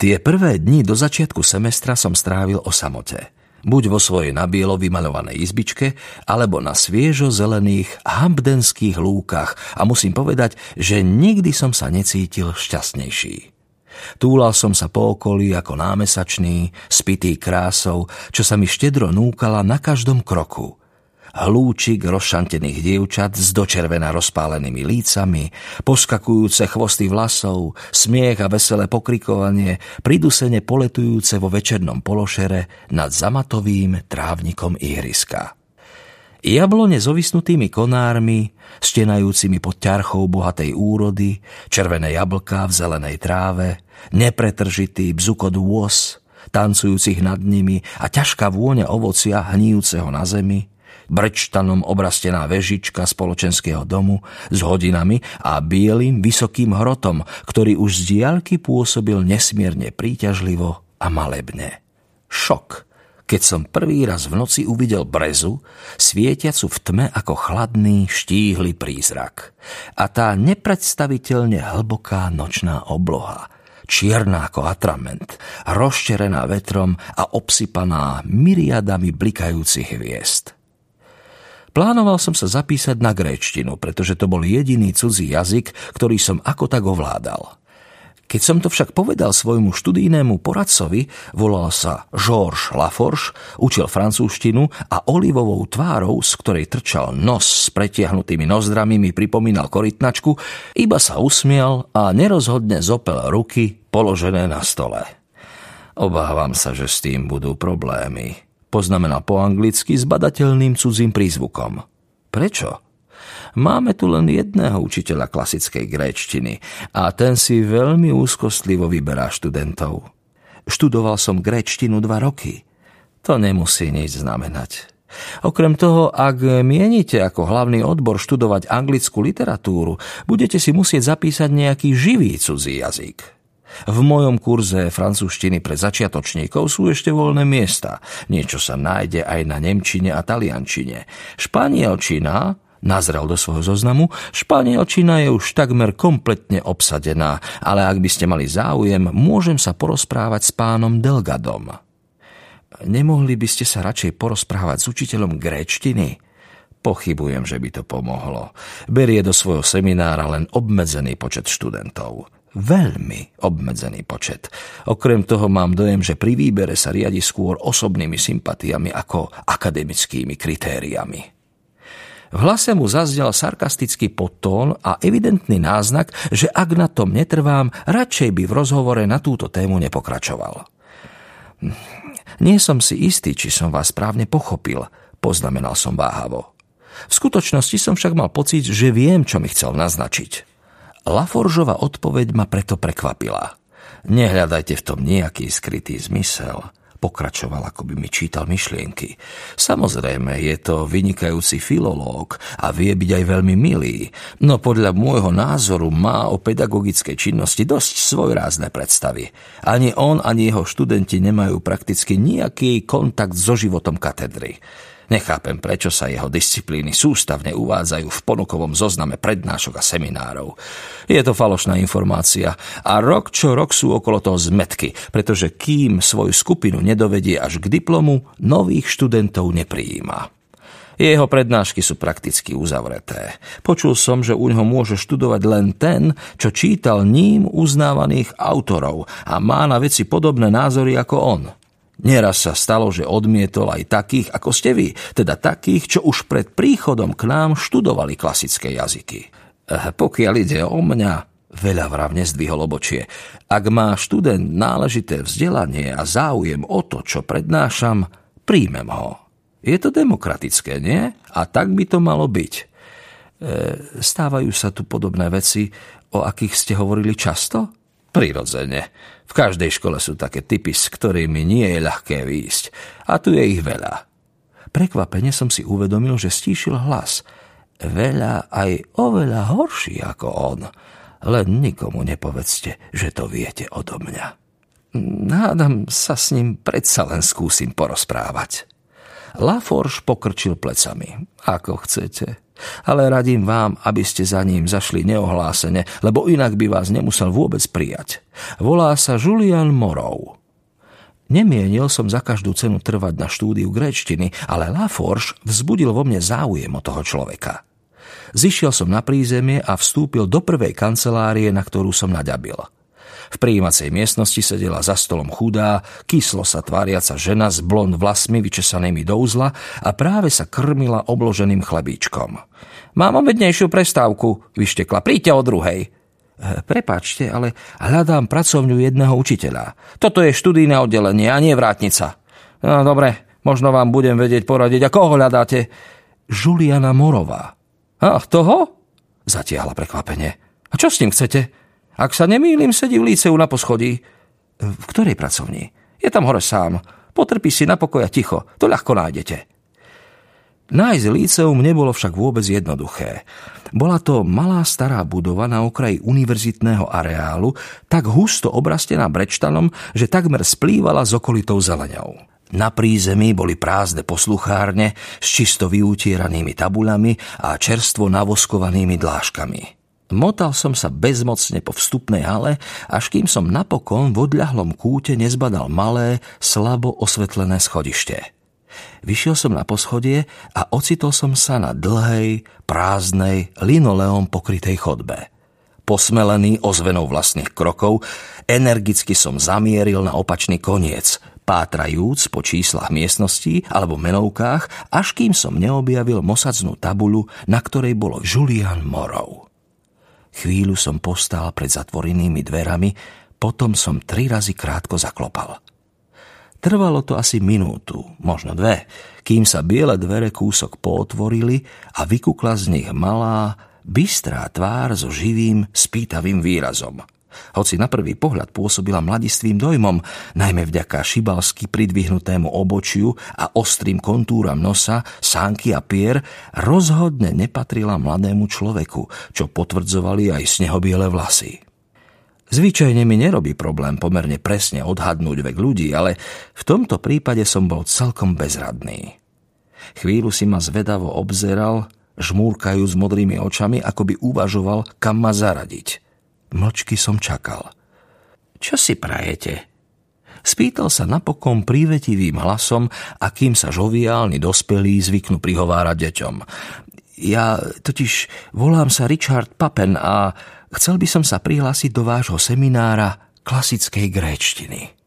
Tie prvé dni do začiatku semestra som strávil o samote. Buď vo svojej nabielo vymalovanej izbičke, alebo na sviežo zelených hambdenských lúkach a musím povedať, že nikdy som sa necítil šťastnejší. Túlal som sa po okolí ako námesačný, spitý krásou, čo sa mi štedro núkala na každom kroku – hlúčik rozšantených dievčat s dočervena rozpálenými lícami, poskakujúce chvosty vlasov, smiech a veselé pokrikovanie, pridusene poletujúce vo večernom pološere nad zamatovým trávnikom ihriska. Jablone s ovisnutými konármi, stenajúcimi pod ťarchou bohatej úrody, červené jablká v zelenej tráve, nepretržitý bzukot vôz, tancujúcich nad nimi a ťažká vôňa ovocia hníjúceho na zemi, brčtanom obrastená vežička spoločenského domu s hodinami a bielým vysokým hrotom, ktorý už z diaľky pôsobil nesmierne príťažlivo a malebne. Šok, keď som prvý raz v noci uvidel brezu, svietiacu v tme ako chladný, štíhly prízrak. A tá nepredstaviteľne hlboká nočná obloha – čierna ako atrament, rozčerená vetrom a obsypaná myriadami blikajúcich hviezd. Plánoval som sa zapísať na gréčtinu, pretože to bol jediný cudzí jazyk, ktorý som ako tak ovládal. Keď som to však povedal svojmu študijnému poradcovi, volal sa Georges Laforge, učil francúzštinu a olivovou tvárou, z ktorej trčal nos s pretiahnutými nozdrami, mi pripomínal korytnačku, iba sa usmial a nerozhodne zopel ruky položené na stole. Obávam sa, že s tým budú problémy poznamená po anglicky s badateľným cudzím prízvukom. Prečo? Máme tu len jedného učiteľa klasickej gréčtiny a ten si veľmi úzkostlivo vyberá študentov. Študoval som gréčtinu dva roky. To nemusí nič znamenať. Okrem toho, ak mienite ako hlavný odbor študovať anglickú literatúru, budete si musieť zapísať nejaký živý cudzí jazyk. V mojom kurze francúzštiny pre začiatočníkov sú ešte voľné miesta. Niečo sa nájde aj na nemčine a taliančine. Španielčina, nazrel do svojho zoznamu, španielčina je už takmer kompletne obsadená, ale ak by ste mali záujem, môžem sa porozprávať s pánom Delgadom. Nemohli by ste sa radšej porozprávať s učiteľom gréčtiny? Pochybujem, že by to pomohlo. Berie do svojho seminára len obmedzený počet študentov veľmi obmedzený počet. Okrem toho mám dojem, že pri výbere sa riadi skôr osobnými sympatiami ako akademickými kritériami. V hlase mu zazdel sarkastický podtón a evidentný náznak, že ak na tom netrvám, radšej by v rozhovore na túto tému nepokračoval. Nie som si istý, či som vás správne pochopil, poznamenal som váhavo. V skutočnosti som však mal pocit, že viem, čo mi chcel naznačiť. Laforžova odpoveď ma preto prekvapila. Nehľadajte v tom nejaký skrytý zmysel. Pokračoval, ako by mi čítal myšlienky. Samozrejme, je to vynikajúci filológ a vie byť aj veľmi milý, no podľa môjho názoru má o pedagogickej činnosti dosť svojrázne predstavy. Ani on, ani jeho študenti nemajú prakticky nejaký kontakt so životom katedry. Nechápem, prečo sa jeho disciplíny sústavne uvádzajú v ponukovom zozname prednášok a seminárov. Je to falošná informácia a rok čo rok sú okolo toho zmetky, pretože kým svoju skupinu nedovedie až k diplomu, nových študentov neprijíma. Jeho prednášky sú prakticky uzavreté. Počul som, že u neho môže študovať len ten, čo čítal ním uznávaných autorov a má na veci podobné názory ako on – Nieraz sa stalo, že odmietol aj takých, ako ste vy, teda takých, čo už pred príchodom k nám študovali klasické jazyky. Eh, pokiaľ ide o mňa, veľa vravne zdvihol obočie. Ak má študent náležité vzdelanie a záujem o to, čo prednášam, príjmem ho. Je to demokratické, nie? A tak by to malo byť. E, stávajú sa tu podobné veci, o akých ste hovorili často? Prirodzene. V každej škole sú také typy, s ktorými nie je ľahké výjsť. A tu je ich veľa. Prekvapene som si uvedomil, že stíšil hlas. Veľa aj oveľa horší ako on. Len nikomu nepovedzte, že to viete odo mňa. Nádam sa s ním predsa len skúsim porozprávať. Laforge pokrčil plecami. Ako chcete. Ale radím vám, aby ste za ním zašli neohlásene, lebo inak by vás nemusel vôbec prijať. Volá sa Julian Morov. Nemienil som za každú cenu trvať na štúdiu gréčtiny, ale Laforge vzbudil vo mne záujem o toho človeka. Zišiel som na prízemie a vstúpil do prvej kancelárie, na ktorú som naďabil. V príjímacej miestnosti sedela za stolom chudá, kyslo sa tváriaca žena s blond vlasmi vyčesanými do uzla a práve sa krmila obloženým chlebíčkom. Mám obednejšiu prestávku, vyštekla. Príďte o druhej. Eh, Prepačte, ale hľadám pracovňu jedného učiteľa. Toto je študijné oddelenie a nie vrátnica. No, dobre, možno vám budem vedieť poradiť. A koho hľadáte? Juliana Morová. A toho? Zatiahla prekvapenie. A čo s ním chcete? Ak sa nemýlim, sedí v líceu na poschodí. V ktorej pracovni? Je tam hore sám. Potrpí si na pokoja ticho. To ľahko nájdete. Nájsť líceum nebolo však vôbec jednoduché. Bola to malá stará budova na okraji univerzitného areálu, tak husto obrastená brečtanom, že takmer splývala s okolitou zeleňou. Na prízemí boli prázdne posluchárne s čisto vyutieranými tabulami a čerstvo navoskovanými dláškami. Motal som sa bezmocne po vstupnej hale, až kým som napokon v odľahlom kúte nezbadal malé, slabo osvetlené schodište. Vyšiel som na poschodie a ocitol som sa na dlhej, prázdnej, linoleom pokrytej chodbe. Posmelený ozvenou vlastných krokov, energicky som zamieril na opačný koniec, pátrajúc po číslach miestností alebo menovkách, až kým som neobjavil mosacnú tabulu, na ktorej bolo Julian Morov. Chvíľu som postal pred zatvorenými dverami, potom som tri razy krátko zaklopal – Trvalo to asi minútu, možno dve, kým sa biele dvere kúsok pootvorili a vykukla z nich malá, bystrá tvár so živým, spýtavým výrazom. Hoci na prvý pohľad pôsobila mladistvým dojmom, najmä vďaka šibalsky pridvihnutému obočiu a ostrým kontúram nosa, sánky a pier, rozhodne nepatrila mladému človeku, čo potvrdzovali aj snehobiele vlasy. Zvyčajne mi nerobí problém pomerne presne odhadnúť vek ľudí, ale v tomto prípade som bol celkom bezradný. Chvíľu si ma zvedavo obzeral, žmúrkajúc modrými očami, ako by uvažoval, kam ma zaradiť. Mlčky som čakal. Čo si prajete? Spýtal sa napokon prívetivým hlasom, akým sa žoviálni dospelí zvyknú prihovárať deťom. Ja totiž volám sa Richard Papen a Chcel by som sa prihlásiť do vášho seminára klasickej gréčtiny.